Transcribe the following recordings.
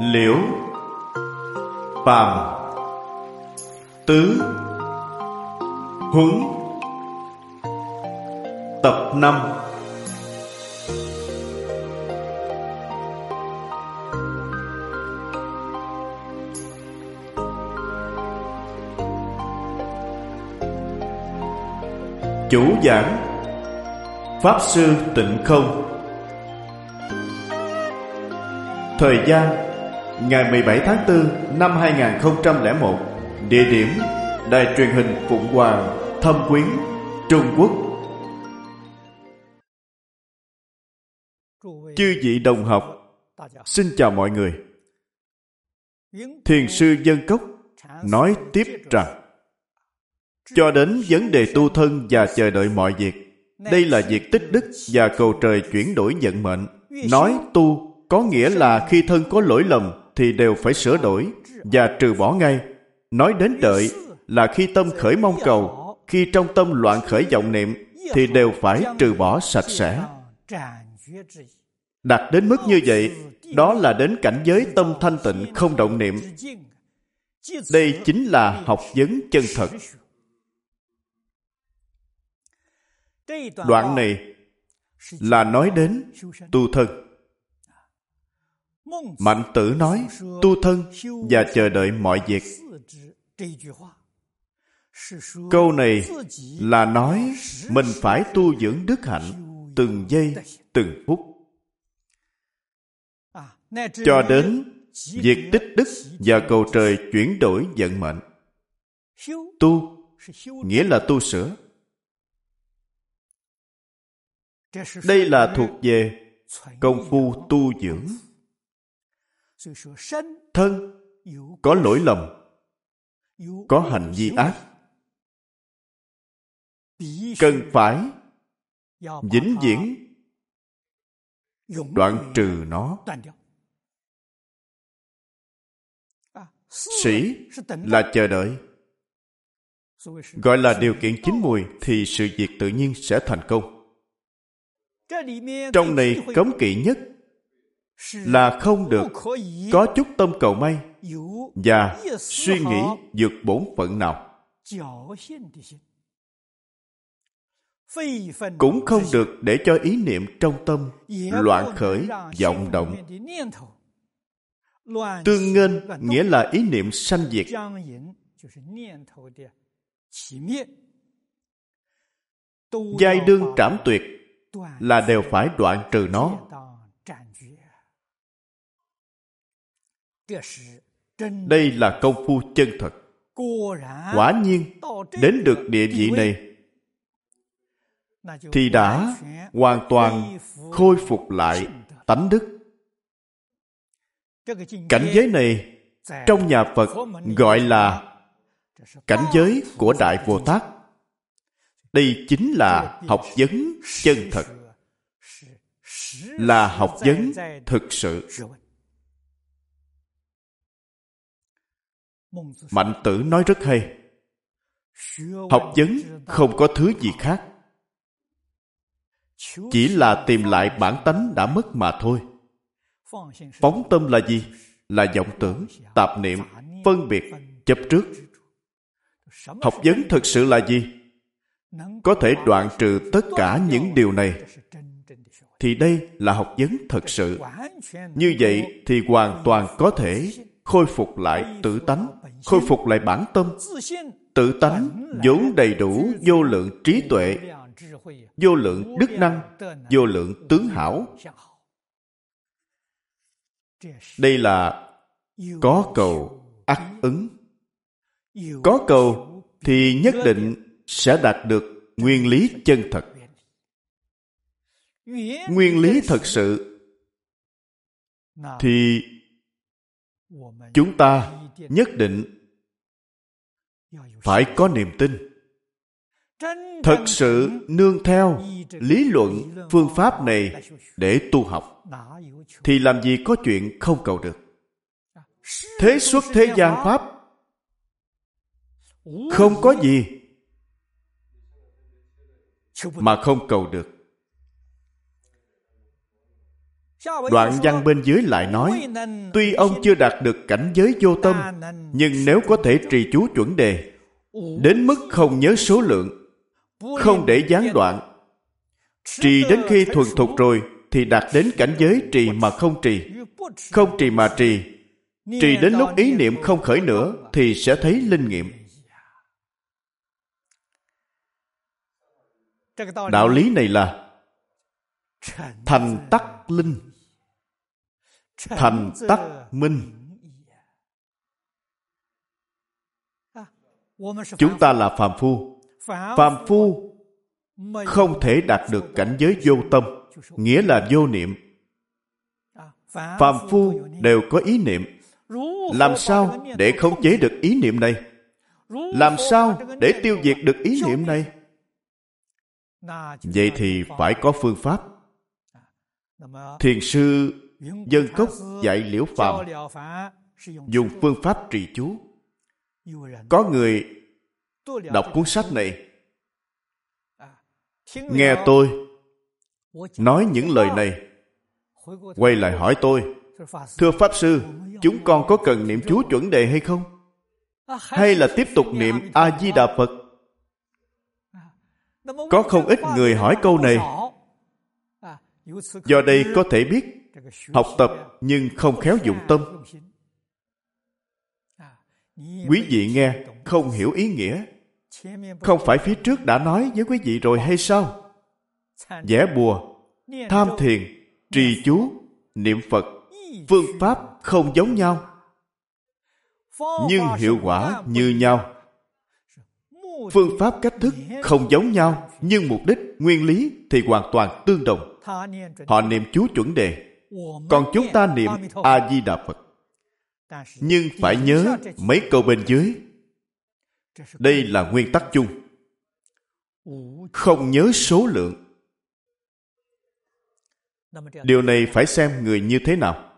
liễu phàm tứ huấn tập năm chủ giảng pháp sư tịnh không thời gian, ngày 17 tháng 4 năm 2001 địa điểm, đài truyền hình Phụng Hoàng, Thâm Quyến, Trung Quốc. Chư vị đồng học, xin chào mọi người. Thiền sư dân cốc nói tiếp rằng, cho đến vấn đề tu thân và chờ đợi mọi việc, đây là việc tích đức và cầu trời chuyển đổi vận mệnh, nói tu có nghĩa là khi thân có lỗi lầm thì đều phải sửa đổi và trừ bỏ ngay. Nói đến đợi là khi tâm khởi mong cầu, khi trong tâm loạn khởi vọng niệm thì đều phải trừ bỏ sạch sẽ. Đạt đến mức như vậy, đó là đến cảnh giới tâm thanh tịnh không động niệm. Đây chính là học vấn chân thật. Đoạn này là nói đến tu thân mạnh tử nói, tu thân và chờ đợi mọi việc. Câu này là nói mình phải tu dưỡng đức hạnh từng giây, từng phút. Cho đến việc tích đức và cầu trời chuyển đổi vận mệnh. Tu, nghĩa là tu sửa. Đây là thuộc về công phu tu dưỡng thân có lỗi lầm có hành vi ác. Cần phải vĩnh viễn đoạn trừ nó. sĩ là chờ đợi. Gọi là điều kiện chín mùi thì sự việc tự nhiên sẽ thành công. Trong này cấm kỵ nhất là không được. Có chút tâm cầu may và suy nghĩ vượt bổn phận nào. Cũng không được để cho ý niệm trong tâm loạn khởi vọng động. Tương nghênh nghĩa là ý niệm sanh diệt. Giai đương trảm tuyệt là đều phải đoạn trừ nó đây là công phu chân thật. quả nhiên đến được địa vị này thì đã hoàn toàn khôi phục lại tánh đức. Cảnh giới này trong nhà phật gọi là cảnh giới của đại bồ tát. đây chính là học vấn chân thật. là học vấn thực sự mạnh tử nói rất hay. Học vấn không có thứ gì khác. Chỉ là tìm lại bản tánh đã mất mà thôi. Phóng tâm là gì? Là vọng tưởng, tạp niệm, phân biệt, chấp trước. Học vấn thực sự là gì? Có thể đoạn trừ tất cả những điều này. Thì đây là học vấn thật sự. Như vậy thì hoàn toàn có thể khôi phục lại tự tánh, khôi phục lại bản tâm. Tự tánh vốn đầy đủ vô lượng trí tuệ, vô lượng đức năng, vô lượng tướng hảo. Đây là có cầu ắt ứng. Có cầu thì nhất định sẽ đạt được nguyên lý chân thật. Nguyên lý thật sự thì chúng ta nhất định phải có niềm tin. Thật sự nương theo lý luận phương pháp này để tu học, thì làm gì có chuyện không cầu được. Thế xuất thế gian pháp không có gì mà không cầu được. Đoạn văn bên dưới lại nói, tuy ông chưa đạt được cảnh giới vô tâm, nhưng nếu có thể trì chú chuẩn đề, đến mức không nhớ số lượng, không để gián đoạn, trì đến khi thuần thục rồi thì đạt đến cảnh giới trì mà không trì, không trì mà trì, trì đến lúc ý niệm không khởi nữa thì sẽ thấy linh nghiệm. Đạo lý này là thành tắc linh thành tắc minh. Chúng ta là phàm phu. Phàm phu không thể đạt được cảnh giới vô tâm, nghĩa là vô niệm. Phàm phu đều có ý niệm. Làm sao để khống chế được ý niệm này? Làm sao để tiêu diệt được ý niệm này? Vậy thì phải có phương pháp. Thiền sư dân cốc dạy liễu phàm, dùng phương pháp trì chú. Có người đọc cuốn sách này, nghe tôi nói những lời này, quay lại hỏi tôi, thưa pháp sư, chúng con có cần niệm chú chuẩn đề hay không? Hay là tiếp tục niệm a di đà phật? Có không ít người hỏi câu này. Do đây có thể biết học tập nhưng không khéo dụng tâm. Quý vị nghe, không hiểu ý nghĩa. Không phải phía trước đã nói với quý vị rồi hay sao? Vẽ bùa, tham thiền, trì chú, niệm phật, phương pháp không giống nhau. Nhưng hiệu quả như nhau. Phương pháp cách thức không giống nhau, nhưng mục đích, nguyên lý thì hoàn toàn tương đồng. Họ niệm chú chuẩn đề còn chúng ta niệm a di đà phật. Nhưng phải nhớ mấy câu bên dưới. Đây là nguyên tắc chung. Không nhớ số lượng. Điều này phải xem người như thế nào.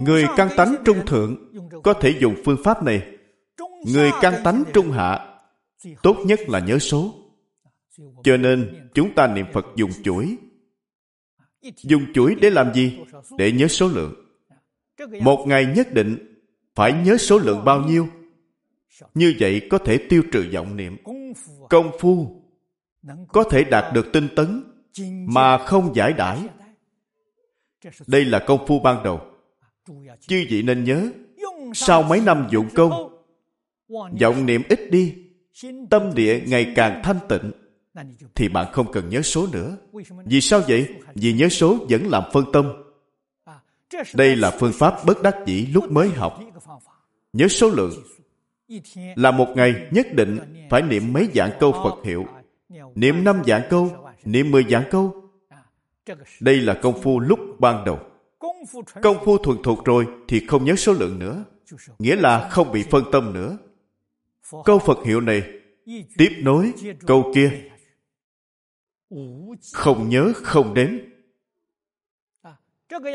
Người căn tánh trung thượng có thể dùng phương pháp này. Người căn tánh trung hạ, tốt nhất là nhớ số. Cho nên chúng ta niệm phật dùng chuỗi dùng chuỗi để làm gì? Để nhớ số lượng. Một ngày nhất định phải nhớ số lượng bao nhiêu? Như vậy có thể tiêu trừ vọng niệm. Công phu có thể đạt được tinh tấn mà không giải đãi. Đây là công phu ban đầu. Chư vị nên nhớ, sau mấy năm dụng công, vọng niệm ít đi, tâm địa ngày càng thanh tịnh thì bạn không cần nhớ số nữa. Vì sao vậy? Vì nhớ số vẫn làm phân tâm. Đây là phương pháp bất đắc dĩ lúc mới học. Nhớ số lượng. Là một ngày nhất định phải niệm mấy dạng câu phật hiệu. Niệm năm dạng câu, niệm mười dạng câu. Đây là công phu lúc ban đầu. Công phu thuần thục rồi thì không nhớ số lượng nữa. Nghĩa là không bị phân tâm nữa. Câu phật hiệu này tiếp nối câu kia không nhớ, không đếm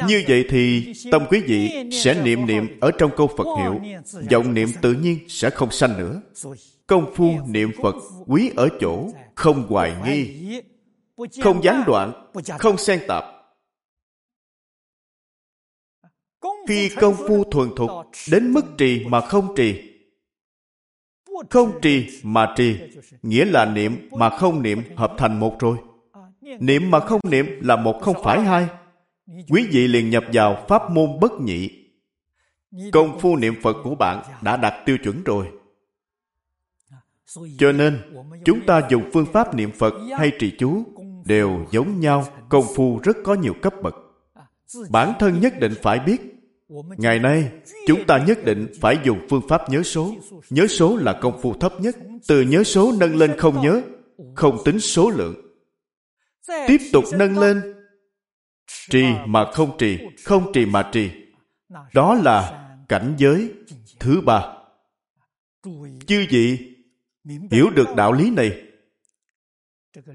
như vậy thì tâm quý vị sẽ niệm niệm ở trong câu phật hiệu. Vọng niệm tự nhiên sẽ không sanh nữa. Công phu niệm phật quý ở chỗ không hoài nghi, không gián đoạn, không xen tạp. Khi công phu thuần thục đến mức trì mà không trì không trì mà trì nghĩa là niệm mà không niệm hợp thành một rồi. Niệm mà không niệm là một không phải hai. Quý vị liền nhập vào pháp môn bất nhị. Công phu niệm phật của bạn đã đạt tiêu chuẩn rồi. Cho nên, chúng ta dùng phương pháp niệm phật hay trì chú đều giống nhau, công phu rất có nhiều cấp bậc. Bản thân nhất định phải biết ngày nay, chúng ta nhất định phải dùng phương pháp nhớ số. Nhớ số là công phu thấp nhất. Từ nhớ số nâng lên không nhớ, không tính số lượng. Tiếp tục nâng lên. Trì mà không trì không trì mà trì. Đó là cảnh giới thứ ba. Chư vị hiểu được đạo lý này,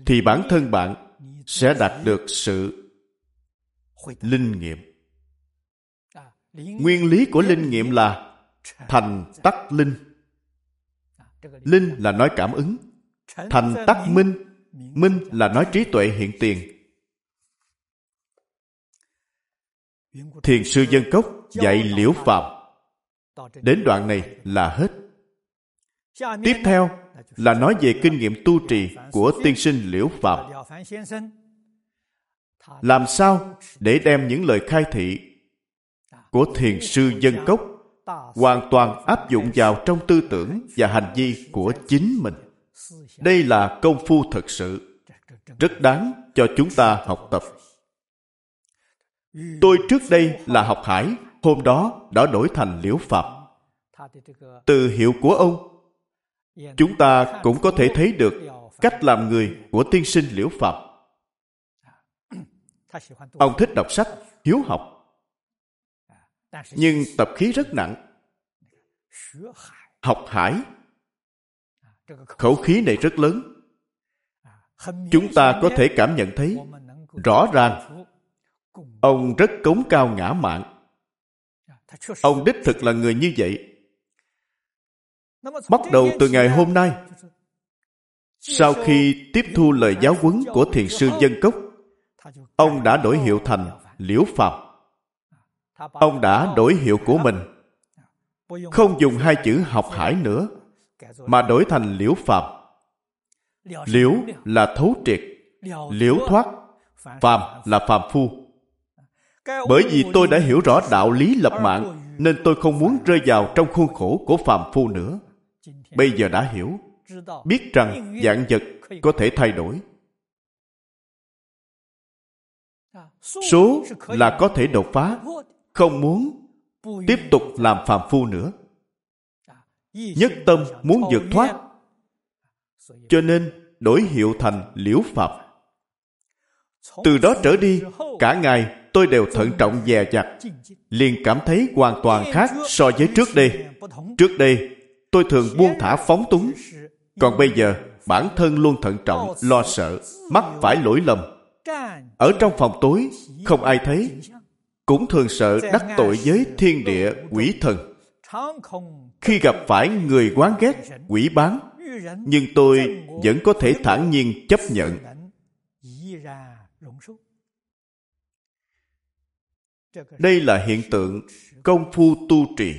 thì bản thân bạn sẽ đạt được sự linh nghiệm nguyên lý của linh nghiệm là thành tắc linh. Linh là nói cảm ứng thành tắc minh. Minh là nói trí tuệ hiện tiền. Thiền sư dân cốc dạy liễu phạm đến đoạn này là hết. Tiếp theo là nói về kinh nghiệm tu trì của tiên sinh liễu phạm làm sao để đem những lời khai thị của thiền sư dân cốc hoàn toàn áp dụng vào trong tư tưởng và hành vi của chính mình. Đây là công phu thật sự, rất đáng cho chúng ta học tập. Tôi trước đây là học hải, hôm đó đã đổi thành liễu phạm từ hiệu của ông, chúng ta cũng có thể thấy được cách làm người của tiên sinh liễu phạm ông thích đọc sách, hiếu học nhưng tập khí rất nặng. Học hải. Khẩu khí này rất lớn. Chúng ta có thể cảm nhận thấy rõ ràng, ông rất cống cao ngã mạn. Ông đích thực là người như vậy. Bắt đầu từ ngày hôm nay, sau khi tiếp thu lời giáo huấn của thiền sư dân cốc, ông đã đổi hiệu thành liễu phạm ông đã đổi hiệu của mình. Không dùng hai chữ học hải nữa, mà đổi thành liễu phạm liễu là thấu triệt, liễu thoát, phàm là phàm phu. Bởi vì tôi đã hiểu rõ đạo lý lập mạng, nên tôi không muốn rơi vào trong khuôn khổ của phàm phu nữa. Bây giờ đã hiểu, biết rằng dạng vật có thể thay đổi. Số là có thể đột phá không muốn tiếp tục làm phàm phu nữa. Nhất tâm muốn vượt thoát, cho nên đổi hiệu thành liễu phạm từ đó trở đi, cả ngày tôi đều thận trọng dè dặt, liền cảm thấy hoàn toàn khác so với trước đây. Trước đây, tôi thường buông thả phóng túng, còn bây giờ, bản thân luôn thận trọng, lo sợ, mắc phải lỗi lầm. Ở trong phòng tối, không ai thấy cũng thường sợ đắc tội với thiên địa quỷ thần. khi gặp phải người quán ghét quỷ bán nhưng tôi vẫn có thể thản nhiên chấp nhận. đây là hiện tượng công phu tu trì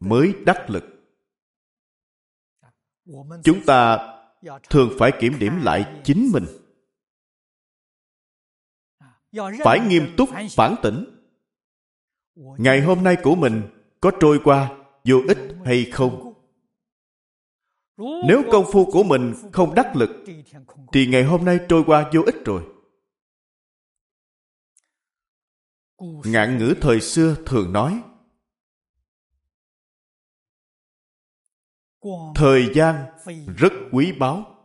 mới đắc lực. Chúng ta thường phải kiểm điểm lại chính mình phải nghiêm túc phản tỉnh. Ngày hôm nay của mình có trôi qua vô ích hay không? nếu công phu của mình không đắc lực thì ngày hôm nay trôi qua vô ích rồi. Ngạn ngữ thời xưa thường nói thời gian rất quý báu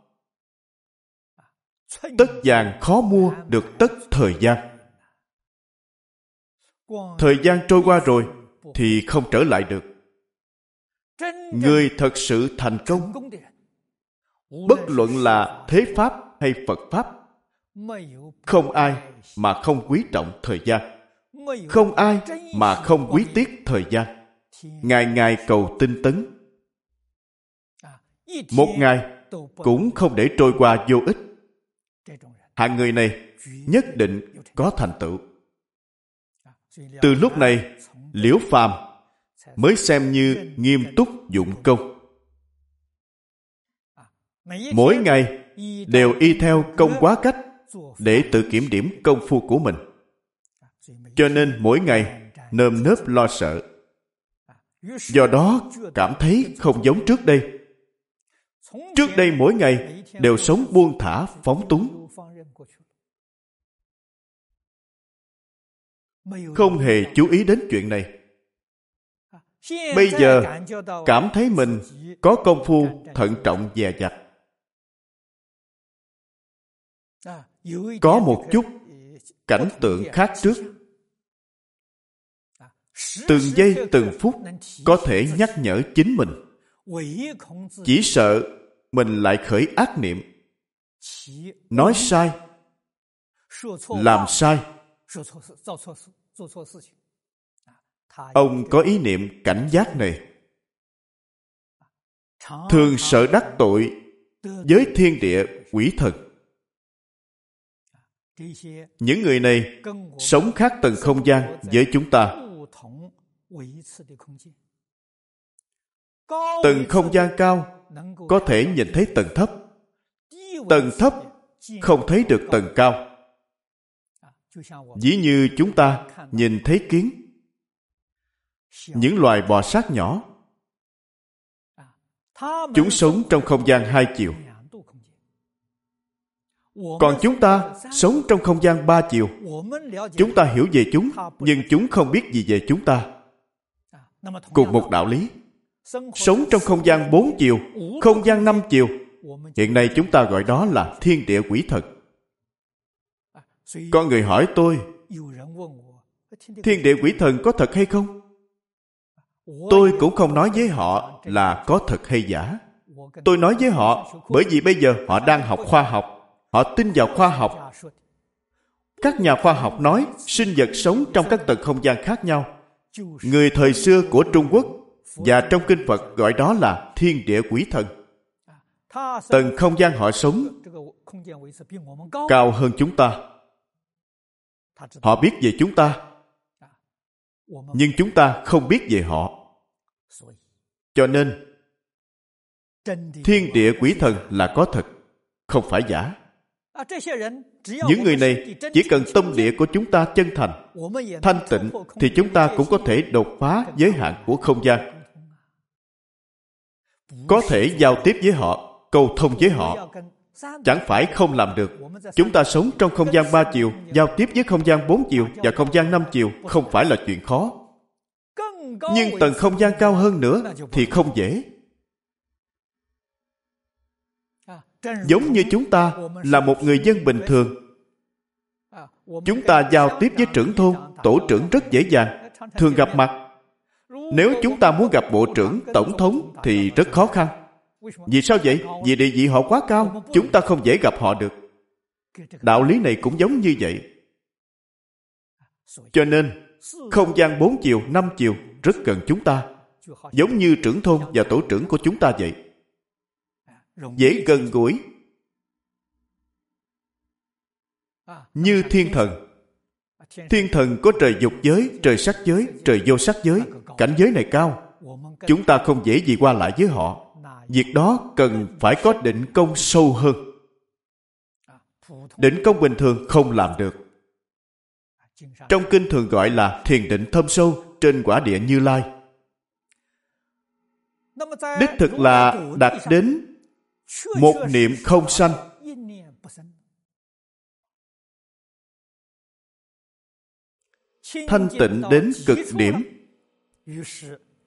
tất vàng khó mua được tất thời gian. Thời gian trôi qua rồi thì không trở lại được. Người thật sự thành công. bất luận là thế pháp hay phật pháp không ai mà không quý trọng thời gian. Không ai mà không quý tiếc thời gian. Ngày ngày cầu tinh tấn. Một ngày cũng không để trôi qua vô ích hạng người này nhất định có thành tựu. Từ lúc này, liễu phàm mới xem như nghiêm túc dụng công. Mỗi ngày đều y theo công quá cách để tự kiểm điểm công phu của mình. Cho nên mỗi ngày nơm nớp lo sợ. Do đó cảm thấy không giống trước đây. Trước đây mỗi ngày đều sống buông thả, phóng túng. Không hề chú ý đến chuyện này. Bây giờ cảm thấy mình có công phu, thận trọng, dè dặt. Có một chút cảnh tượng khác trước. Từng giây, từng phút có thể nhắc nhở chính mình. Chỉ sợ mình lại khởi ác niệm. Nói sai. Làm sai ông có ý niệm cảnh giác này. Thường sợ đắc tội với thiên địa quỷ thần. Những người này sống khác tầng không gian với chúng ta. Tầng không gian cao có thể nhìn thấy tầng thấp. Tầng thấp không thấy được tầng cao dĩ như chúng ta nhìn thấy kiến. Những loài bò sát nhỏ. Chúng sống trong không gian hai chiều. Còn chúng ta sống trong không gian ba chiều. Chúng ta hiểu về chúng, nhưng chúng không biết gì về chúng ta. Cùng một đạo lý. Sống trong không gian bốn chiều, không gian năm chiều. Hiện nay chúng ta gọi đó là thiên địa quỷ thần có người hỏi tôi, thiên địa quỷ thần có thật hay không? Tôi cũng không nói với họ là có thật hay giả. Tôi nói với họ, bởi vì bây giờ họ đang học khoa học, họ tin vào khoa học. Các nhà khoa học nói, sinh vật sống trong các tầng không gian khác nhau. Người thời xưa của trung quốc và trong kinh phật gọi đó là thiên địa quỷ thần. Tầng không gian họ sống cao hơn chúng ta họ biết về chúng ta, nhưng chúng ta không biết về họ. Cho nên, thiên địa quỷ thần là có thật, không phải giả. Những người này chỉ cần tâm địa của chúng ta chân thành, thanh tịnh, thì chúng ta cũng có thể đột phá giới hạn của không gian. Có thể giao tiếp với họ, cầu thông với họ chẳng phải không làm được. Chúng ta sống trong không gian ba chiều, giao tiếp với không gian bốn chiều và không gian năm chiều không phải là chuyện khó. Nhưng tầng không gian cao hơn nữa thì không dễ. Giống như chúng ta là một người dân bình thường. Chúng ta giao tiếp với trưởng thôn, tổ trưởng rất dễ dàng, thường gặp mặt. Nếu chúng ta muốn gặp bộ trưởng, tổng thống thì rất khó khăn vì sao vậy? Vì địa vị họ quá cao chúng ta không dễ gặp họ được. Đạo lý này cũng giống như vậy. Cho nên không gian bốn chiều năm chiều rất gần chúng ta. Giống như trưởng thôn và tổ trưởng của chúng ta vậy. Dễ gần gũi. Như thiên thần. Thiên thần. có trời dục giới trời sắc giới trời vô sắc giới. Cảnh giới này cao. Chúng ta không dễ gì qua lại với họ việc đó cần phải có định công sâu hơn. Định công bình thường không làm được. Trong kinh thường gọi là thiền định thâm sâu trên quả địa như lai. Đích thực là đạt đến một niệm không sanh. Thanh tịnh đến cực điểm.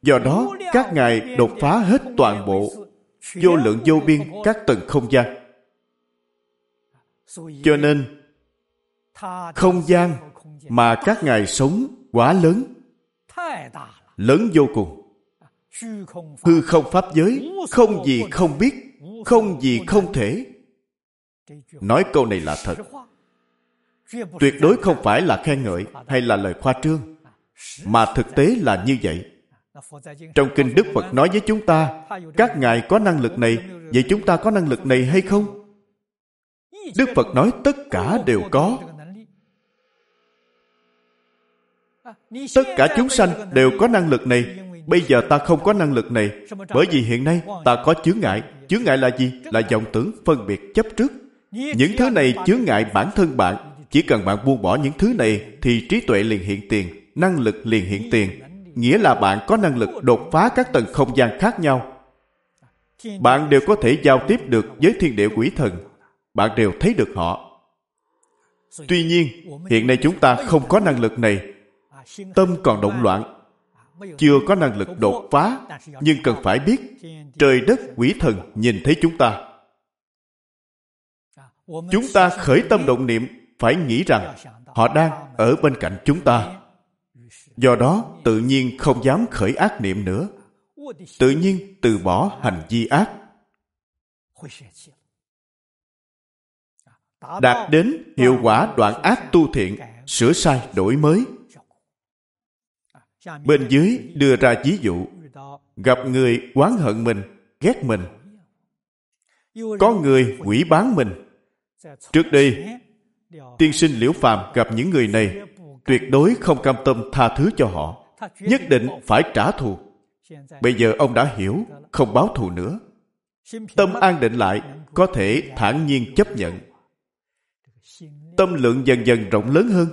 Do đó, các ngài đột phá hết toàn bộ vô lượng vô biên các tầng không gian. Cho nên, không gian mà các ngài sống quá lớn lớn vô cùng. Hư không pháp giới, không gì không biết, không gì không thể. Nói câu này là thật. Tuyệt đối không phải là khen ngợi hay là lời khoa trương, mà thực tế là như vậy trong kinh đức phật nói với chúng ta các ngài có năng lực này vậy chúng ta có năng lực này hay không? Đức phật nói tất cả đều có. Tất cả chúng sanh đều có năng lực này. Bây giờ ta không có năng lực này. Bởi vì hiện nay ta có chướng ngại. Chướng ngại là gì? Là vọng tưởng phân biệt chấp trước. Những thứ này chướng ngại bản thân bạn. Chỉ cần bạn buông bỏ những thứ này thì trí tuệ liền hiện tiền năng lực liền hiện tiền nghĩa là bạn có năng lực đột phá các tầng không gian khác nhau. Bạn đều có thể giao tiếp được với thiên địa quỷ thần. Bạn đều thấy được họ. Tuy nhiên, hiện nay chúng ta không có năng lực này. Tâm còn động loạn. Chưa có năng lực đột phá, nhưng cần phải biết trời đất quỷ thần nhìn thấy chúng ta. Chúng ta khởi tâm động niệm, phải nghĩ rằng họ đang ở bên cạnh chúng ta do đó, tự nhiên không dám khởi ác niệm nữa. Tự nhiên từ bỏ hành vi ác. Đạt đến hiệu quả đoạn ác tu thiện, sửa sai đổi mới. Bên dưới đưa ra ví dụ, gặp người oán hận mình, ghét mình. Có người quỷ bán mình. Trước đây, tiên sinh liễu phàm gặp những người này tuyệt đối không cam tâm tha thứ cho họ nhất định phải trả thù. Bây giờ ông đã hiểu không báo thù nữa. Tâm an định lại có thể thản nhiên chấp nhận. Tâm lượng dần dần rộng lớn hơn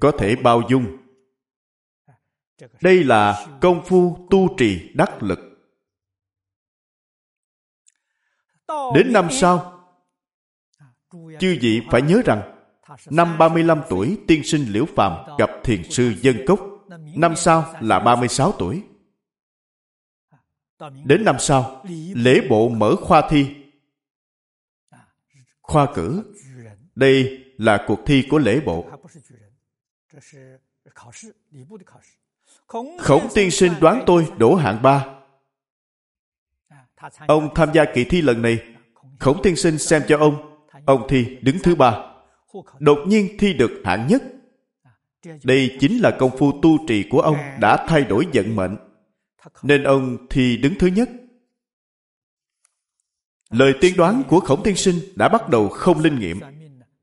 có thể bao dung. Đây là công phu tu trì đắc lực. Đến năm sau chư vị phải nhớ rằng năm 35 tuổi, tiên sinh liễu phàm gặp thiền sư dân cốc. Năm sau là 36 tuổi. Đến năm sau, lễ bộ mở khoa thi. Khoa cử. Đây là cuộc thi của lễ bộ. Khổng tiên sinh đoán tôi đổ hạng ba. Ông tham gia kỳ thi lần này. Khổng tiên sinh xem cho ông. Ông thi đứng thứ ba đột nhiên thi được hạng nhất. Đây chính là công phu tu trì của ông đã thay đổi vận mệnh. Nên ông thi đứng thứ nhất. Lời tiên đoán của khổng tiên sinh đã bắt đầu không linh nghiệm.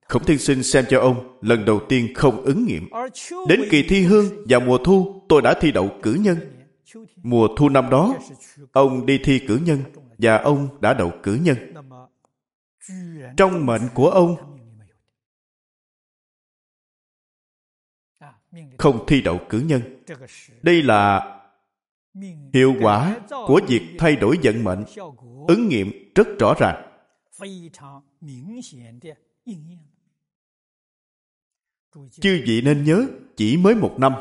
Khổng tiên sinh xem cho ông lần đầu tiên không ứng nghiệm. Đến kỳ thi hương và mùa thu, tôi đã thi đậu cử nhân. Mùa thu năm đó, ông đi thi cử nhân và ông đã đậu cử nhân. Trong mệnh của ông không thi đậu cử nhân. Đây là hiệu quả của việc thay đổi vận mệnh. Ứng nghiệm rất rõ ràng. Chư vị nên nhớ chỉ mới một năm.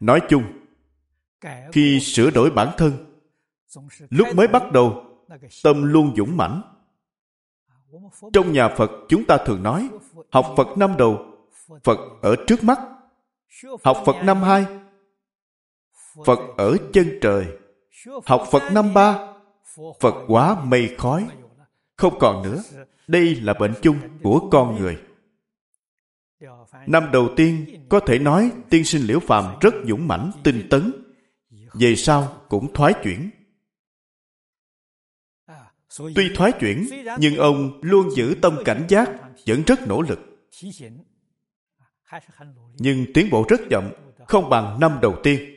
Nói chung, khi sửa đổi bản thân, lúc mới bắt đầu, tâm luôn dũng mãnh trong nhà phật, chúng ta thường nói, học phật năm đầu, phật ở trước mắt. Học phật năm hai, phật ở chân trời. Học phật năm ba, phật quá mây khói. Không còn nữa, đây là bệnh chung của con người. Năm đầu tiên, có thể nói tiên sinh liễu phàm rất dũng mãnh, tinh tấn. Về sau cũng thoái chuyển tuy thoái chuyển nhưng ông luôn giữ tâm cảnh giác vẫn rất nỗ lực. nhưng tiến bộ rất chậm không bằng năm đầu tiên.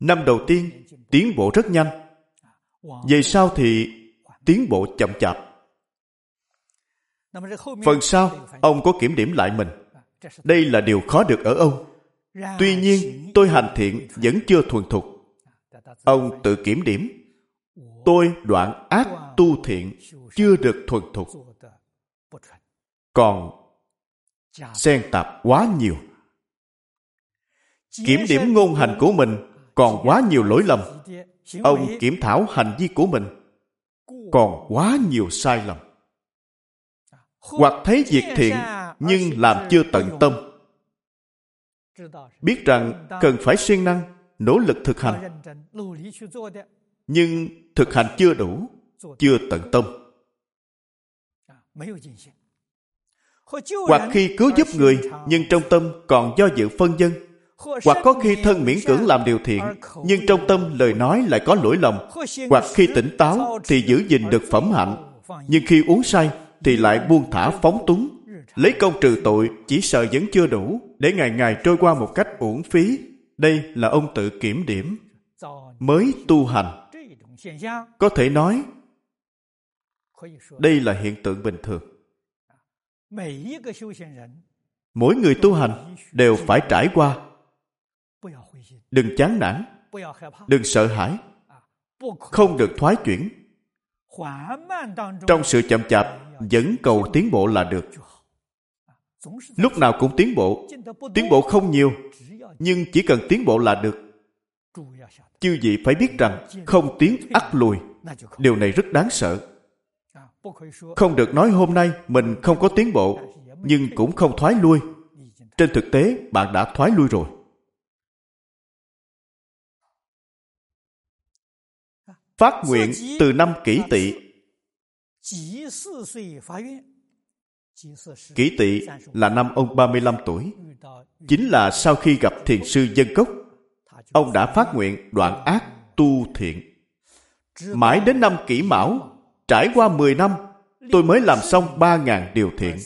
Năm đầu tiên tiến bộ. rất nhanh. Về sau thì tiến bộ chậm chạp. Phần sau ông có kiểm điểm lại mình. Đây là điều khó được ở ông. Tuy nhiên tôi hành thiện vẫn chưa thuần thục. Ông tự kiểm điểm tôi đoạn ác tu thiện chưa được thuần thục. Còn xen tạp quá nhiều. Kiểm điểm ngôn hành của mình còn quá nhiều lỗi lầm. Ông kiểm thảo hành vi của mình còn quá nhiều sai lầm. Hoặc thấy việc thiện nhưng làm chưa tận tâm. Biết rằng cần phải siêng năng, nỗ lực thực hành. Nhưng thực hành chưa đủ, chưa tận tâm. Hoặc khi cứu giúp người, nhưng trong tâm còn do dự phân dân. Hoặc có khi thân miễn cưỡng làm điều thiện, nhưng trong tâm lời nói lại có lỗi lầm. Hoặc khi tỉnh táo thì giữ gìn được phẩm hạnh, nhưng khi uống say thì lại buông thả phóng túng. Lấy công trừ tội, chỉ sợ vẫn chưa đủ, để ngày ngày trôi qua một cách uổng phí. Đây là ông tự kiểm điểm, mới tu hành có thể nói đây là hiện tượng bình thường. mỗi người tu hành đều phải trải qua. đừng chán nản đừng sợ hãi không được thoái chuyển。trong sự chậm chạp vẫn cầu tiến bộ là được. lúc nào cũng tiến bộ tiến bộ không nhiều nhưng chỉ cần tiến bộ là được chư vị phải biết rằng không tiến ắt lùi. Điều này rất đáng sợ. Không được nói hôm nay mình không có tiến bộ, nhưng cũng không thoái lui. Trên thực tế, bạn đã thoái lui rồi. Phát nguyện từ năm kỷ tỵ. Kỷ tỵ là năm ông 35 tuổi. Chính là sau khi gặp thiền sư dân cốc ông đã phát nguyện đoạn ác tu thiện mãi đến năm kỷ mão trải qua 10 năm, tôi mới làm xong 3.000 điều thiện.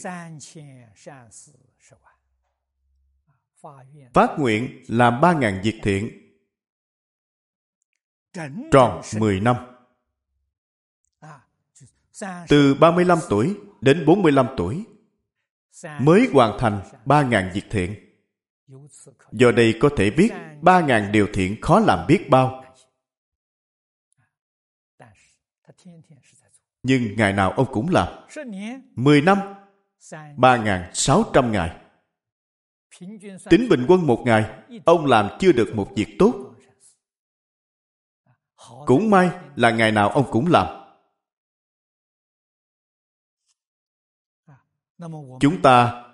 Phát nguyện làm 3.000 việc thiện. Tròn 10 năm. Từ 35 tuổi đến 45 tuổi mới hoàn thành 3.000 việc thiện. Do đây có thể biết ba ngàn điều thiện khó làm biết bao. Nhưng ngày nào ông cũng làm. 10 năm, 3.600 ngày. Tính bình quân một ngày, ông làm chưa được một việc tốt. Cũng may là ngày nào ông cũng làm. Chúng ta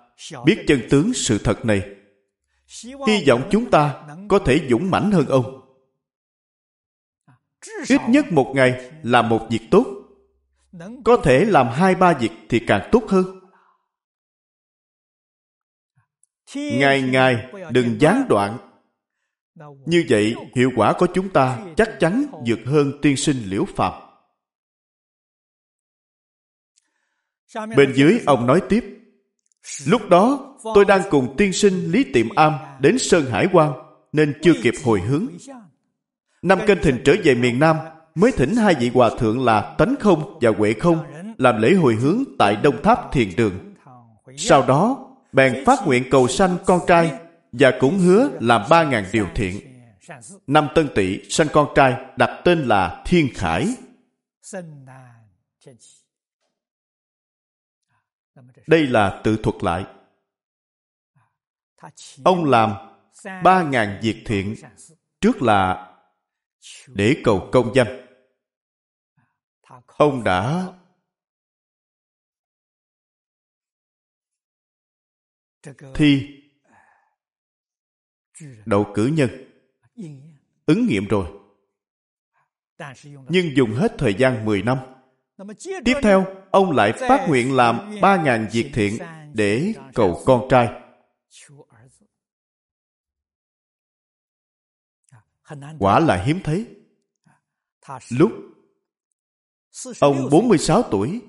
biết chân tướng sự thật này. Hy vọng chúng ta có thể dũng mãnh hơn ông. Ít nhất một ngày làm một việc tốt. Có thể làm hai ba việc thì càng tốt hơn. Ngày ngày đừng gián đoạn. Như vậy, hiệu quả của chúng ta chắc chắn vượt hơn tiên sinh liễu phạm. Bên dưới ông nói tiếp, Lúc đó, tôi đang cùng tiên sinh Lý Tiệm Am đến Sơn Hải quan, nên chưa kịp hồi hướng. Năm kênh thình trở về miền Nam, mới thỉnh hai vị hòa thượng là Tánh Không và Huệ Không làm lễ hồi hướng tại Đông Tháp Thiền Đường. Sau đó, bèn phát nguyện cầu sanh con trai và cũng hứa làm ba ngàn điều thiện. Năm Tân Tỵ sanh con trai đặt tên là Thiên Khải. Đây là tự thuật lại. Ông làm ba ngàn việc thiện trước là để cầu công danh. Ông đã thi đậu cử nhân ứng nghiệm rồi nhưng dùng hết thời gian 10 năm tiếp theo, ông lại phát nguyện làm 3.000 việc thiện để cầu con trai. Quả là hiếm thấy. Lúc ông 46 tuổi,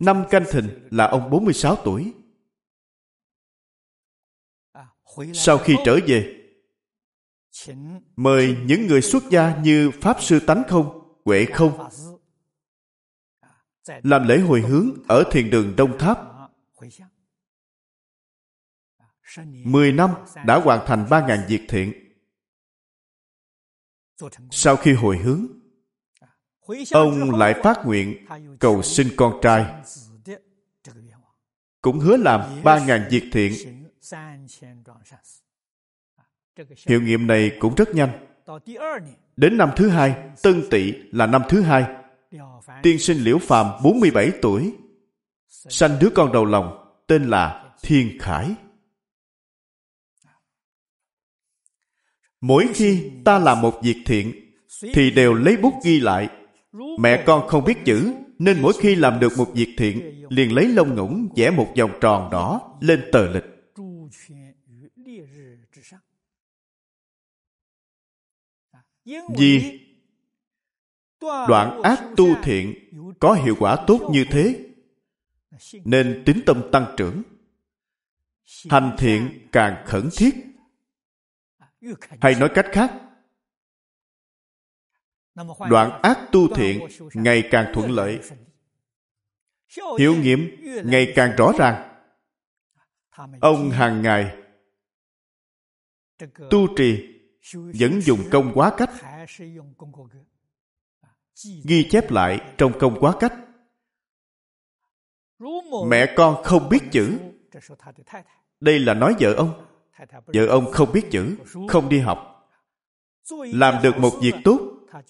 năm canh thìn là ông 46 tuổi. Sau khi trở về, mời những người xuất gia như pháp sư tánh không, huệ không làm lễ hồi hướng ở thiền đường đông tháp mười năm đã hoàn thành ba ngàn việc thiện sau khi hồi hướng ông lại phát nguyện cầu sinh con trai cũng hứa làm ba ngàn việc thiện Hiệu nghiệm này cũng rất nhanh. Đến năm thứ hai, Tân Tỵ là năm thứ hai. Tiên sinh Liễu Phàm 47 tuổi, sanh đứa con đầu lòng tên là Thiên Khải. Mỗi khi ta làm một việc thiện, thì đều lấy bút ghi lại. Mẹ con không biết chữ, nên mỗi khi làm được một việc thiện, liền lấy lông ngỗng vẽ một vòng tròn đỏ lên tờ lịch. Vì đoạn ác tu thiện có hiệu quả tốt như thế, nên tính tâm tăng trưởng. Hành thiện càng khẩn thiết. Hay nói cách khác, đoạn ác tu thiện ngày càng thuận lợi. Hiệu nghiệm ngày càng rõ ràng. Ông hàng ngày tu trì vẫn dùng công quá cách ghi chép lại trong công quá cách. Mẹ con không biết chữ. Đây là nói vợ ông. Vợ ông không biết chữ, không đi học. Làm được một việc tốt,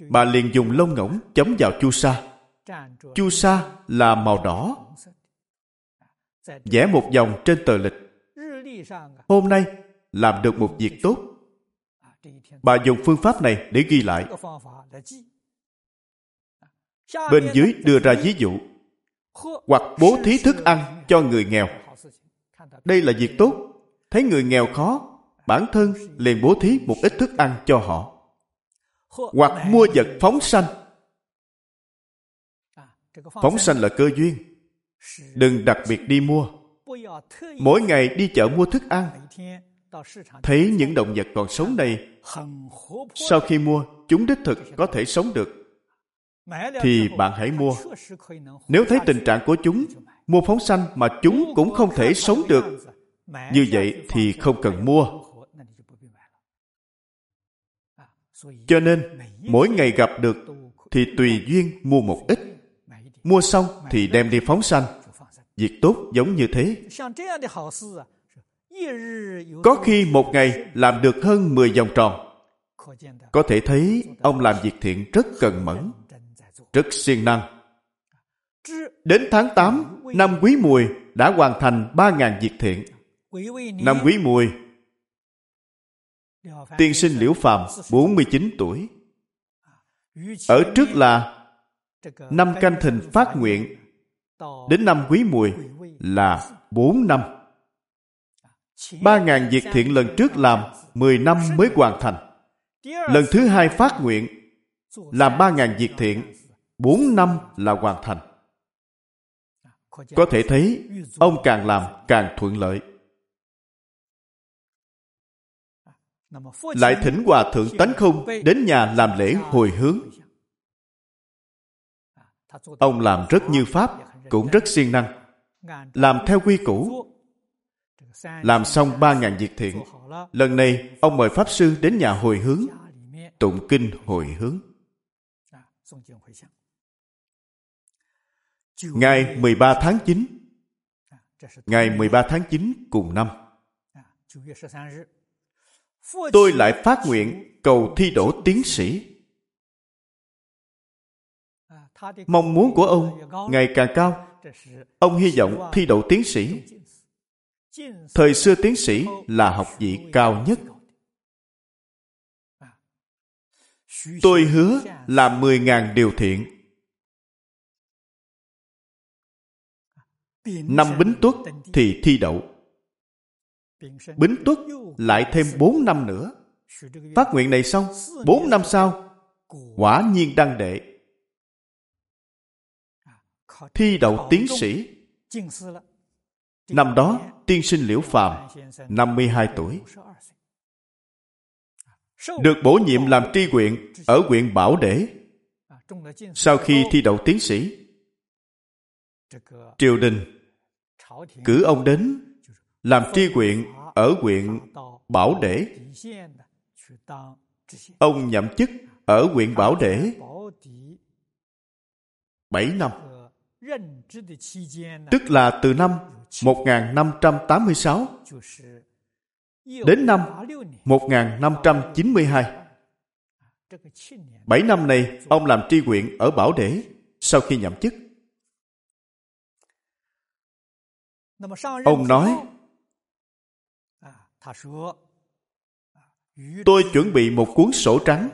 bà liền dùng lông ngỗng chấm vào chu sa. Chu sa là màu đỏ. Vẽ một vòng trên tờ lịch. Hôm nay làm được một việc tốt. Bà dùng phương pháp này để ghi lại bên dưới đưa ra ví dụ. Hoặc bố thí thức ăn cho người nghèo. Đây là việc tốt. Thấy người nghèo khó bản thân liền bố thí một ít thức ăn cho họ. Hoặc mua vật phóng sanh. phóng sanh là cơ duyên. Đừng đặc biệt đi mua. Mỗi ngày đi chợ mua thức ăn. Thấy những động vật còn sống này sau khi mua chúng đích thực có thể sống được thì bạn hãy mua. Nếu thấy tình trạng của chúng, mua phóng sanh mà chúng cũng không thể sống được. Như vậy thì không cần mua. Cho nên, mỗi ngày gặp được thì tùy duyên mua một ít. Mua xong thì đem đi phóng sanh. Việc tốt giống như thế. Có khi một ngày làm được hơn 10 vòng tròn. Có thể thấy ông làm việc thiện rất cần mẫn rất siêng năng. Đến tháng 8 năm quý mùi đã hoàn thành 3.000 việc thiện. Năm quý mùi, tiên sinh liễu phàm 49 tuổi. Ở trước là năm canh thìn phát nguyện. Đến năm quý mùi là 4 năm. 3.000 việc thiện lần trước làm 10 năm mới hoàn thành. Lần thứ hai phát nguyện làm 3.000 việc thiện. 4 năm là hoàn thành. Có thể thấy ông càng làm càng thuận lợi. Lại thỉnh Hòa Thượng Tánh Không đến nhà làm lễ hồi hướng. Ông làm rất như Pháp, cũng rất siêng năng. Làm theo quy củ. Làm xong ba ngàn việc thiện. Lần này, ông mời Pháp Sư đến nhà hồi hướng. Tụng kinh hồi hướng. Ngày 13 tháng 9 Ngày 13 tháng 9 cùng năm Tôi lại phát nguyện cầu thi đỗ tiến sĩ Mong muốn của ông ngày càng cao. Ông hy vọng thi đậu tiến sĩ. Thời xưa tiến sĩ là học vị cao nhất. Tôi hứa làm 10.000 điều thiện. Năm Bính Tuất thì thi đậu. Bính Tuất lại thêm 4 năm nữa. Phát nguyện này xong, 4 năm sau, quả nhiên đăng đệ thi đậu tiến sĩ. Năm đó, tiên sinh Liễu Phàm, 52 tuổi. Được bổ nhiệm làm tri huyện ở huyện Bảo Đế. Sau khi thi đậu tiến sĩ, triều đình cử ông đến làm tri huyện ở huyện Bảo Để. Ông nhậm chức ở huyện Bảo Để 7 năm. Tức là từ năm 1586 đến năm 1592. Bảy năm này, ông làm tri huyện ở Bảo Để sau khi nhậm chức. Ông nói, tôi chuẩn bị một cuốn sổ trắng,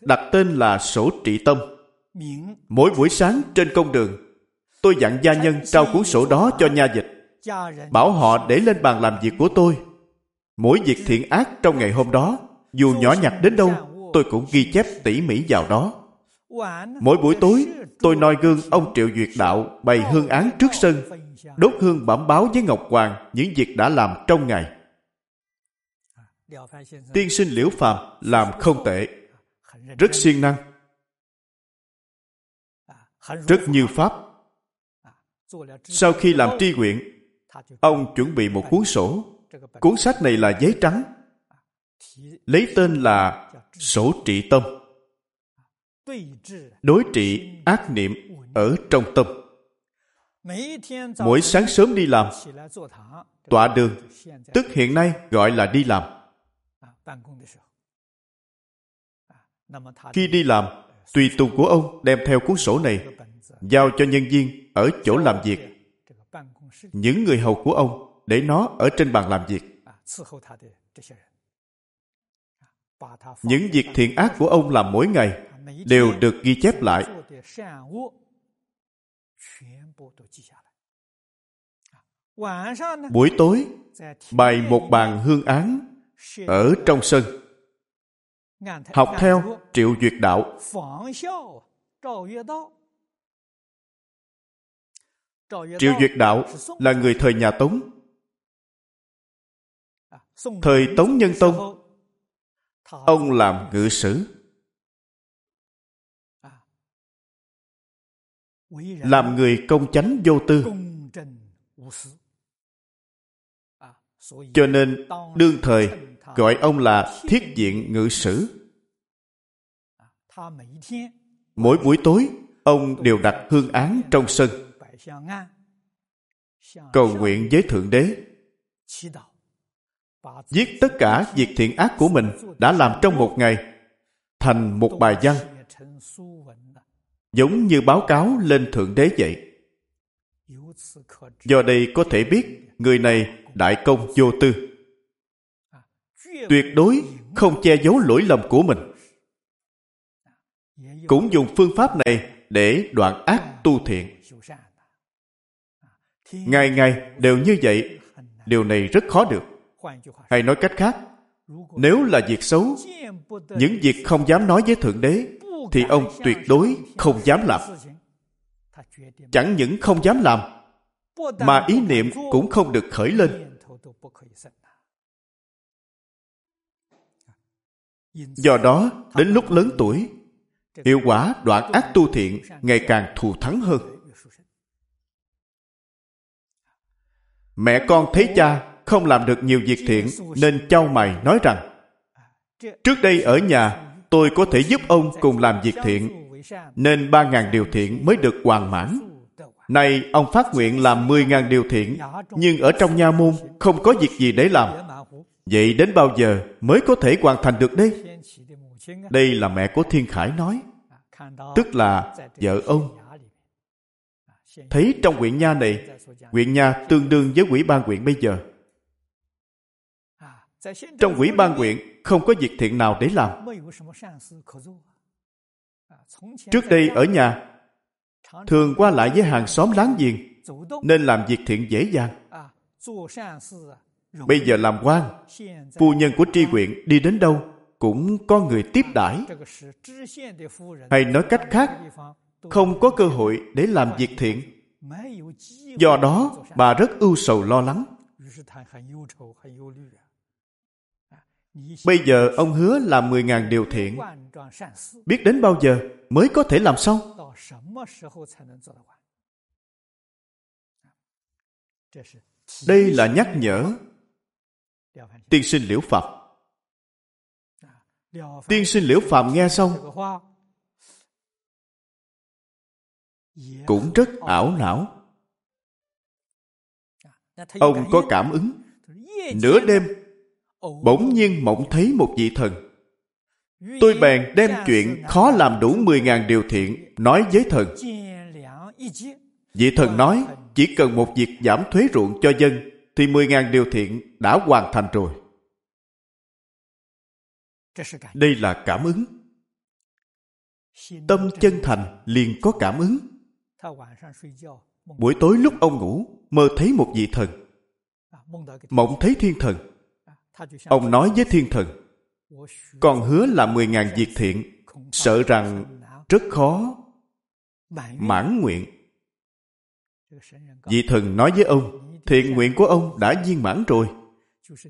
đặt tên là sổ trị tâm. Mỗi buổi sáng trên công đường, Tôi dặn gia nhân trao cuốn sổ đó cho nha dịch. Bảo họ để lên bàn làm việc của tôi. Mỗi việc thiện ác trong ngày hôm đó, dù nhỏ nhặt đến đâu, tôi cũng ghi chép tỉ mỉ vào đó. Mỗi buổi tối, tôi noi gương ông Triệu Duyệt Đạo bày hương án trước sân, đốt hương bẩm báo với Ngọc Hoàng những việc đã làm trong ngày. Tiên sinh Liễu Phàm làm không tệ, rất siêng năng, rất như Pháp, sau khi làm tri nguyện ông chuẩn bị một cuốn sổ. Cuốn sách này là giấy trắng. Lấy tên là Sổ trị tâm. Đối trị ác niệm ở trong tâm. Mỗi sáng sớm đi làm, tọa đường, tức hiện nay gọi là đi làm. Khi đi làm, tùy tùng của ông đem theo cuốn sổ này giao cho nhân viên ở chỗ làm việc những người hầu của ông để nó ở trên bàn làm việc những việc thiện ác của ông làm mỗi ngày đều được ghi chép lại buổi tối bày một bàn hương án ở trong sân học theo triệu duyệt đạo Triệu Duyệt Đạo là người thời nhà Tống. Thời Tống Nhân Tông, ông làm ngự sử. Làm người công chánh vô tư. Cho nên, đương thời gọi ông là thiết diện ngự sử. Mỗi buổi tối, ông đều đặt hương án trong sân. Cầu nguyện với Thượng Đế. Viết tất cả việc thiện ác của mình đã làm trong một ngày thành một bài văn giống như báo cáo lên Thượng Đế vậy. Do đây có thể biết người này đại công vô tư. Tuyệt đối không che giấu lỗi lầm của mình cũng dùng phương pháp này để đoạn ác tu thiện. Ngày ngày đều như vậy, điều này rất khó được. Hay nói cách khác, nếu là việc xấu, những việc không dám nói với Thượng Đế, thì ông tuyệt đối không dám làm. Chẳng những không dám làm, mà ý niệm cũng không được khởi lên. Do đó, đến lúc lớn tuổi, hiệu quả đoạn ác tu thiện ngày càng thù thắng hơn. Mẹ con thấy cha không làm được nhiều việc thiện nên trao mày nói rằng Trước đây ở nhà tôi có thể giúp ông cùng làm việc thiện nên ba ngàn điều thiện mới được hoàn mãn. Nay ông phát nguyện làm mười ngàn điều thiện nhưng ở trong nha môn không có việc gì để làm. Vậy đến bao giờ mới có thể hoàn thành được đây? Đây là mẹ của Thiên Khải nói. Tức là vợ ông. Thấy trong huyện nha này, huyện nha tương đương với quỹ ban huyện bây giờ. Trong quỹ ban huyện không có việc thiện nào để làm. Trước đây ở nhà, thường qua lại với hàng xóm láng giềng, nên làm việc thiện dễ dàng. Bây giờ làm quan, phu nhân của tri huyện đi đến đâu cũng có người tiếp đãi hay nói cách khác không có cơ hội để làm việc thiện do đó bà rất ưu sầu lo lắng bây giờ ông hứa làm 10.000 điều thiện biết đến bao giờ mới có thể làm xong đây là nhắc nhở tiên sinh liễu phật Tiên sinh Liễu Phạm nghe xong cũng rất ảo não. Ông có cảm ứng. Nửa đêm, bỗng nhiên mộng thấy một vị thần. Tôi bèn đem chuyện khó làm đủ 10.000 điều thiện nói với thần. Vị thần nói, chỉ cần một việc giảm thuế ruộng cho dân, thì 10.000 điều thiện đã hoàn thành rồi. Đây là cảm ứng. Tâm chân thành liền có cảm ứng. Buổi tối lúc ông ngủ, mơ thấy một vị thần. Mộng thấy thiên thần. Ông nói với thiên thần, còn hứa là mười ngàn việc thiện, sợ rằng rất khó mãn nguyện. Vị thần nói với ông, thiện nguyện của ông đã viên mãn rồi.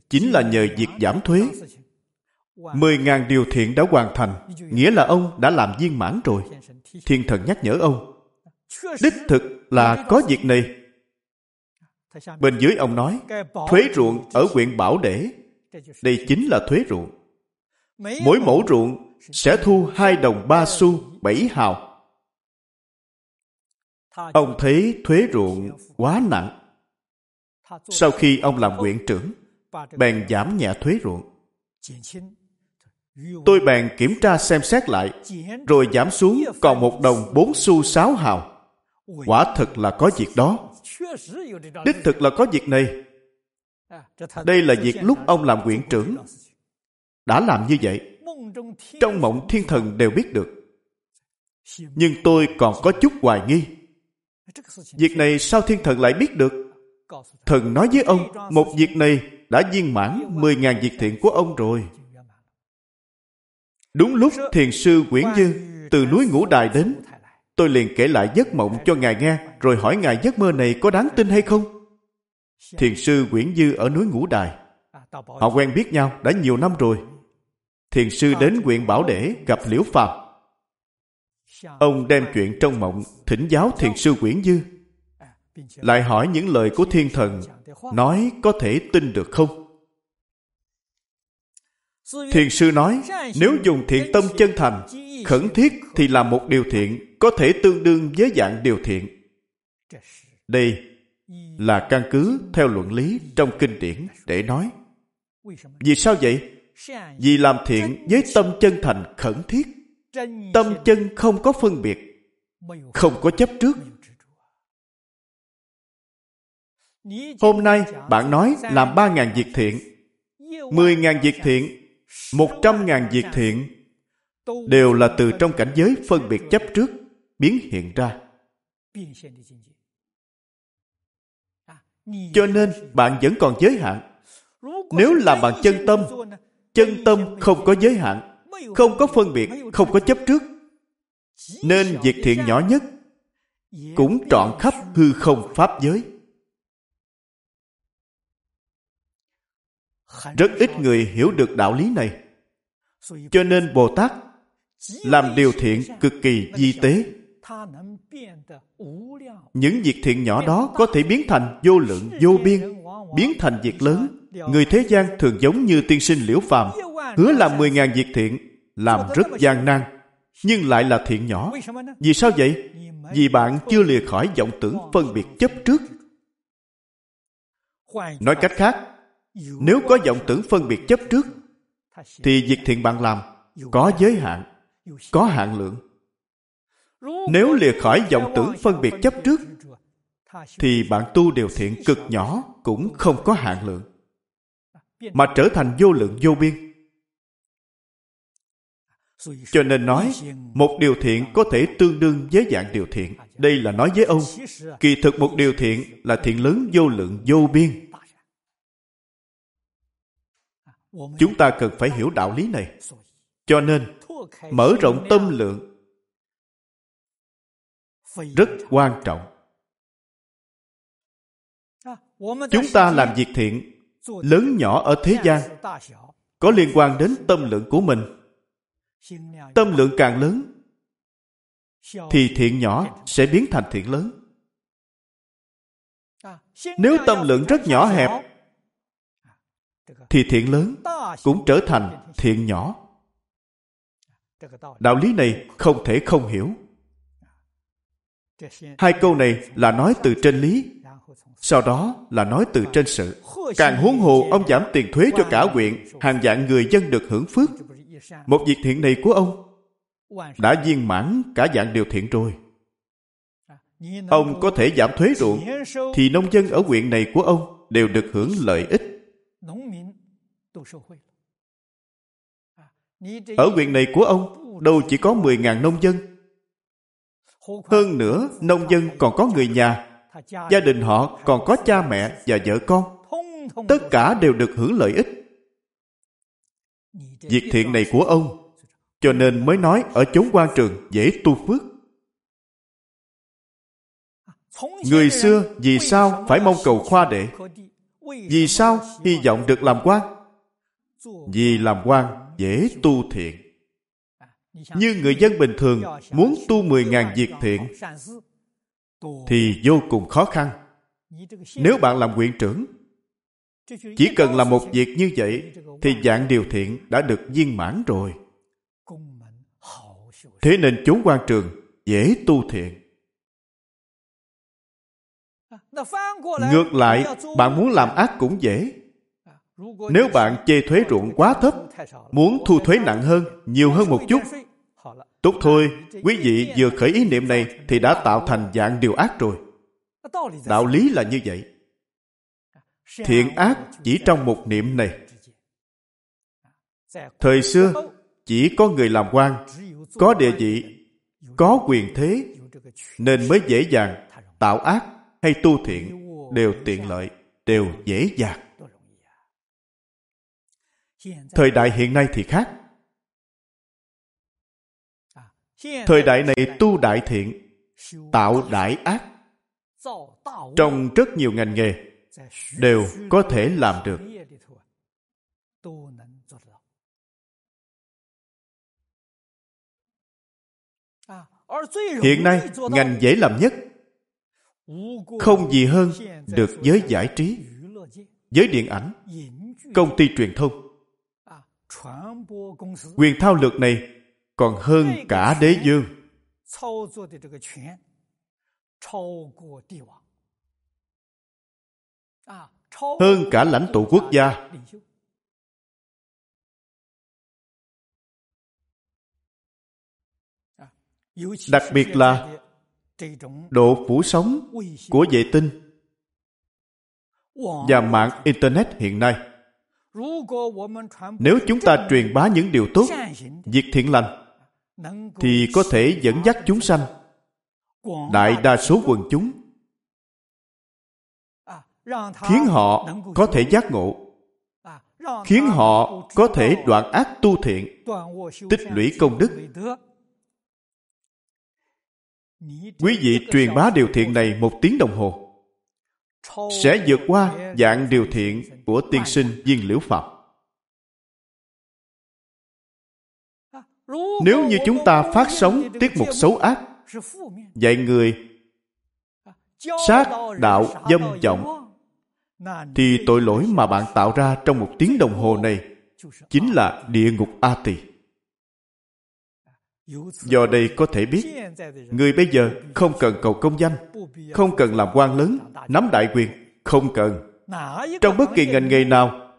Chính là nhờ việc giảm thuế Mười ngàn điều thiện đã hoàn thành, nghĩa là ông đã làm viên mãn rồi. Thiên thần nhắc nhở ông, đích thực là có việc này. Bên dưới ông nói, thuế ruộng ở huyện Bảo Để, đây chính là thuế ruộng. Mỗi mẫu ruộng sẽ thu hai đồng ba xu bảy hào. Ông thấy thuế ruộng quá nặng. Sau khi ông làm huyện trưởng, bèn giảm nhẹ thuế ruộng. Tôi bèn kiểm tra xem xét lại, rồi giảm xuống còn một đồng bốn xu sáu hào. Quả thật là có việc đó. Đích thực là có việc này. Đây là việc lúc ông làm quyển trưởng. Đã làm như vậy. Trong mộng thiên thần đều biết được. Nhưng tôi còn có chút hoài nghi. Việc này sao thiên thần lại biết được? Thần nói với ông, một việc này đã viên mãn 10.000 việc thiện của ông rồi. Đúng lúc thiền sư Quyển Dư từ núi Ngũ Đài đến, tôi liền kể lại giấc mộng cho ngài nghe, rồi hỏi ngài giấc mơ này có đáng tin hay không? Thiền sư Nguyễn Dư ở núi Ngũ Đài. Họ quen biết nhau đã nhiều năm rồi. Thiền sư đến huyện Bảo Để gặp Liễu Phàm. Ông đem chuyện trong mộng thỉnh giáo thiền sư Nguyễn Dư. Lại hỏi những lời của thiên thần, nói có thể tin được không? Thiền sư nói, nếu dùng thiện tâm chân thành, khẩn thiết thì làm một điều thiện, có thể tương đương với dạng điều thiện. Đây là căn cứ theo luận lý trong kinh điển để nói. Vì sao vậy? Vì làm thiện với tâm chân thành khẩn thiết. Tâm chân không có phân biệt, không có chấp trước. Hôm nay bạn nói làm ba ngàn việc thiện, mười ngàn việc thiện một trăm ngàn việc thiện đều là từ trong cảnh giới phân biệt chấp trước biến hiện ra. Cho nên bạn vẫn còn giới hạn. Nếu làm bằng chân tâm, chân tâm không có giới hạn, không có phân biệt, không có chấp trước. Nên việc thiện nhỏ nhất cũng trọn khắp hư không pháp giới. Rất ít người hiểu được đạo lý này. Cho nên Bồ Tát làm điều thiện cực kỳ di tế. Những việc thiện nhỏ đó có thể biến thành vô lượng, vô biên, biến thành việc lớn. Người thế gian thường giống như tiên sinh liễu phàm, hứa làm mười ngàn việc thiện, làm rất gian nan, nhưng lại là thiện nhỏ. Vì sao vậy? Vì bạn chưa lìa khỏi vọng tưởng phân biệt chấp trước. Nói cách khác, nếu có vọng tưởng phân biệt chấp trước, thì việc thiện bạn làm có giới hạn, có hạn lượng. Nếu lìa khỏi vọng tưởng phân biệt chấp trước, thì bạn tu điều thiện cực nhỏ cũng không có hạn lượng, mà trở thành vô lượng vô biên. Cho nên nói, một điều thiện có thể tương đương với dạng điều thiện. Đây là nói với ông, kỳ thực một điều thiện là thiện lớn vô lượng vô biên. Chúng ta cần phải hiểu đạo lý này. Cho nên, mở rộng tâm lượng rất quan trọng. Chúng ta làm việc thiện lớn nhỏ ở thế gian có liên quan đến tâm lượng của mình. Tâm lượng càng lớn thì thiện nhỏ sẽ biến thành thiện lớn. Nếu tâm lượng rất nhỏ hẹp thì thiện lớn cũng trở thành thiện nhỏ. Đạo lý này không thể không hiểu. Hai câu này là nói từ trên lý, sau đó là nói từ trên sự. Càng huống hồ ông giảm tiền thuế cho cả huyện, hàng vạn người dân được hưởng phước. Một việc thiện này của ông đã viên mãn cả dạng điều thiện rồi. Ông có thể giảm thuế ruộng, thì nông dân ở huyện này của ông đều được hưởng lợi ích. Ở huyện này của ông, đâu chỉ có 10.000 nông dân. Hơn nữa, nông dân còn có người nhà, gia đình họ còn có cha mẹ và vợ con. Tất cả đều được hưởng lợi ích. Việc thiện này của ông, cho nên mới nói ở chốn quan trường dễ tu phước. Người xưa vì sao phải mong cầu khoa đệ? Vì sao hy vọng được làm quan? Vì làm quan dễ tu thiện. Như người dân bình thường muốn tu 10.000 việc thiện thì vô cùng khó khăn. Nếu bạn làm quyện trưởng, chỉ cần làm một việc như vậy thì dạng điều thiện đã được viên mãn rồi. Thế nên chốn quan trường dễ tu thiện. Ngược lại, bạn muốn làm ác cũng dễ. Nếu bạn chê thuế ruộng quá thấp, muốn thu thuế nặng hơn, nhiều hơn một chút, tốt thôi, quý vị vừa khởi ý niệm này thì đã tạo thành dạng điều ác rồi. Đạo lý là như vậy. Thiện ác chỉ trong một niệm này. Thời xưa, chỉ có người làm quan, có địa vị, có quyền thế, nên mới dễ dàng tạo ác hay tu thiện đều tiện lợi, đều dễ dàng. Thời đại hiện nay thì khác. Thời đại này tu đại thiện tạo đại ác trong rất nhiều ngành nghề đều có thể làm được hiện nay ngành dễ làm nhất không gì hơn được giới giải trí giới điện ảnh công ty truyền thông quyền thao lược này còn hơn cả đế dương. hơn cả lãnh tụ quốc gia đặc biệt là độ phủ sóng của vệ tinh và mạng internet hiện nay nếu chúng ta truyền bá những điều tốt việc thiện lành, thì có thể dẫn dắt chúng sanh. Đại đa số quần chúng khiến họ có thể giác ngộ, khiến họ có thể đoạn ác tu thiện, tích lũy công đức. Quý vị truyền bá điều thiện này một tiếng đồng hồ sẽ vượt qua dạng điều thiện của tiên sinh viên liễu phật. nếu như chúng ta phát sóng tiết mục xấu ác dạy người sát đạo dâm vọng, thì tội lỗi mà bạn tạo ra trong một tiếng đồng hồ này chính là địa ngục a tỳ do đây có thể biết, người bây giờ không cần cầu công danh, không cần làm quan lớn, nắm đại quyền, không cần. Trong bất kỳ ngành nghề nào,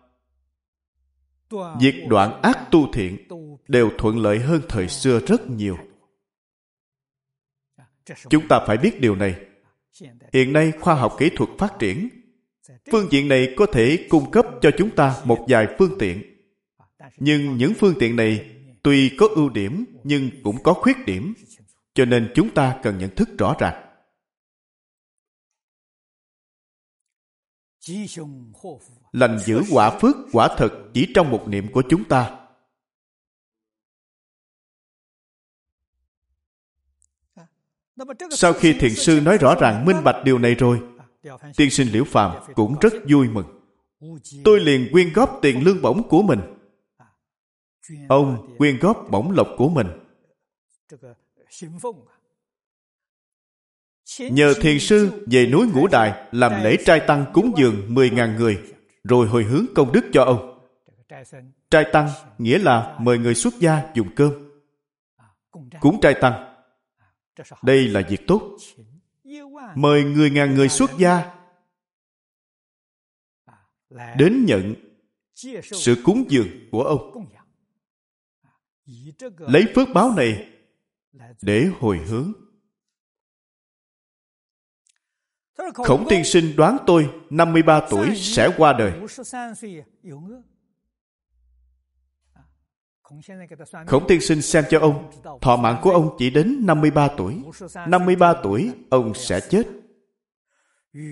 việc đoạn ác tu thiện đều thuận lợi hơn thời xưa rất nhiều. Chúng ta phải biết điều này. Hiện nay khoa học kỹ thuật phát triển, phương diện này có thể cung cấp cho chúng ta một vài phương tiện. Nhưng những phương tiện này tuy có ưu điểm, nhưng cũng có khuyết điểm, cho nên chúng ta cần nhận thức rõ ràng. Lành giữ quả phước, quả thật chỉ trong một niệm của chúng ta. Sau khi thiền sư nói rõ ràng minh bạch điều này rồi, tiên sinh liễu phàm cũng rất vui mừng. Tôi liền quyên góp tiền lương bổng của mình ông quyên góp bổng lộc của mình. Nhờ thiền sư về núi ngũ đại làm lễ trai tăng cúng dường 10.000 người, rồi hồi hướng công đức cho ông. Trai tăng nghĩa là mời người xuất gia dùng cơm. Cúng trai tăng. Đây là việc tốt. Mời người ngàn người xuất gia đến nhận sự cúng dường của ông lấy phước báo này để hồi hướng khổng tiên sinh đoán tôi 53 tuổi sẽ qua đời Khổng tiên sinh xem cho ông, thọ mạng của ông chỉ đến 53 tuổi. 53 tuổi, ông sẽ chết.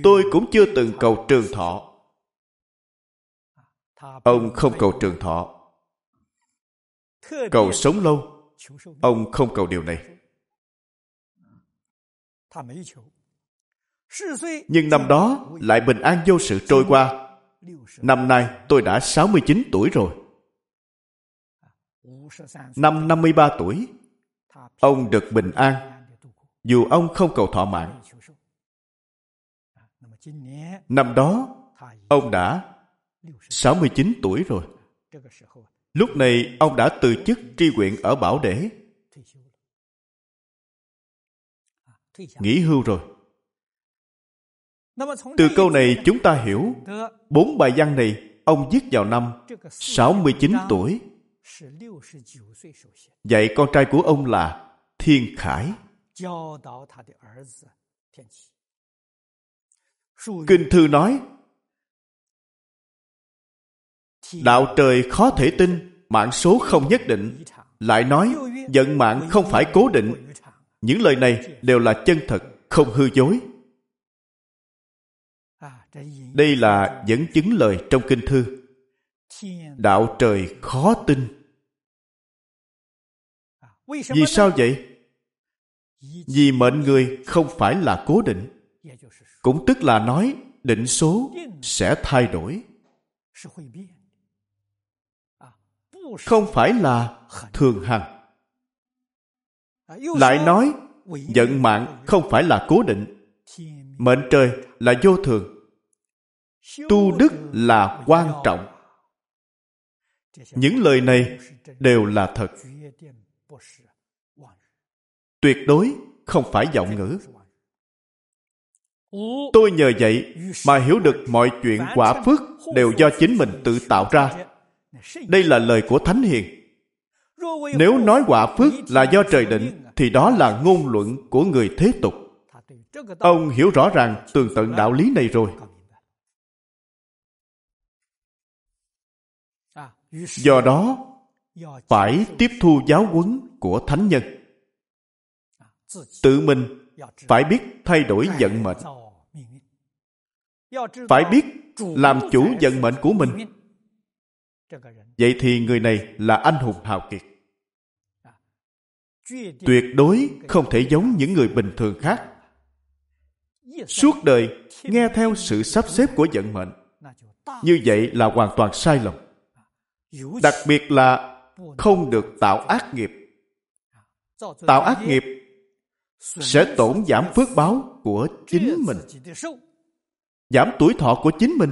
Tôi cũng chưa từng cầu trường thọ. Ông không cầu trường thọ. Cầu sống lâu. Ông không cầu điều này. Nhưng năm đó lại bình an vô sự trôi qua. Năm nay tôi đã 69 tuổi rồi. Năm 53 tuổi, ông được bình an, dù ông không cầu thọ mạng. Năm đó, ông đã 69 tuổi rồi. Lúc này, ông đã từ chức tri huyện ở Bảo Đế. Nghỉ hưu rồi. Từ câu này chúng ta hiểu bốn bài văn này ông viết vào năm 69 tuổi Dạy con trai của ông là Thiên Khải. Kinh thư nói Đạo trời khó thể tin, mạng số không nhất định. Lại nói, vận mạng không phải cố định. Những lời này đều là chân thật, không hư dối. Đây là dẫn chứng lời trong kinh thư. Đạo trời khó tin. Vì sao vậy? vì mệnh người không phải là cố định cũng tức là nói định số sẽ thay đổi không phải là thường hằng. Lại nói vận mạng không phải là cố định. Mệnh trời là vô thường. Tu đức là quan trọng. Những lời này đều là thật. Tuyệt đối không phải giọng ngữ. Tôi nhờ vậy mà hiểu được mọi chuyện quả phước đều do chính mình tự tạo ra đây là lời của thánh hiền. Nếu nói quả phước là do trời định, thì đó là ngôn luận của người thế tục. Ông hiểu rõ ràng tường tận đạo lý này rồi. Do đó, phải tiếp thu giáo huấn của thánh nhân. Tự mình phải biết thay đổi vận mệnh. Phải biết làm chủ vận mệnh của mình vậy thì người này là anh hùng hào kiệt. Tuyệt đối không thể giống những người bình thường khác. Suốt đời nghe theo sự sắp xếp của vận mệnh. Như vậy là hoàn toàn sai lầm. Đặc biệt là không được tạo ác nghiệp. Tạo ác nghiệp sẽ tổn giảm phước báo của chính mình. giảm tuổi thọ của chính mình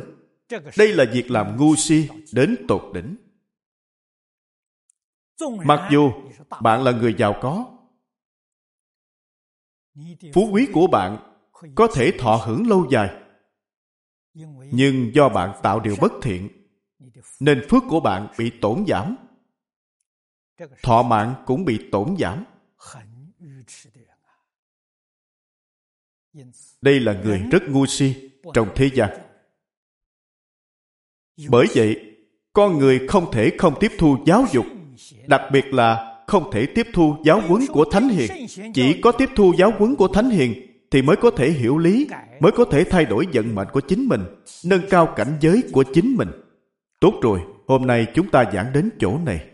đây là việc làm ngu si đến tột đỉnh. Mặc dù bạn là người giàu có, phú quý của bạn có thể thọ hưởng lâu dài. Nhưng do bạn tạo điều bất thiện, nên phước của bạn bị tổn giảm. Thọ mạng cũng bị tổn giảm. Đây là người rất ngu si trong thế gian bởi vậy, con người không thể không tiếp thu giáo dục, đặc biệt là không thể tiếp thu giáo huấn của thánh hiền. Chỉ có tiếp thu giáo huấn của thánh hiền thì mới có thể hiểu lý, mới có thể thay đổi vận mệnh của chính mình, nâng cao cảnh giới của chính mình. Tốt rồi, hôm nay chúng ta giảng đến chỗ này.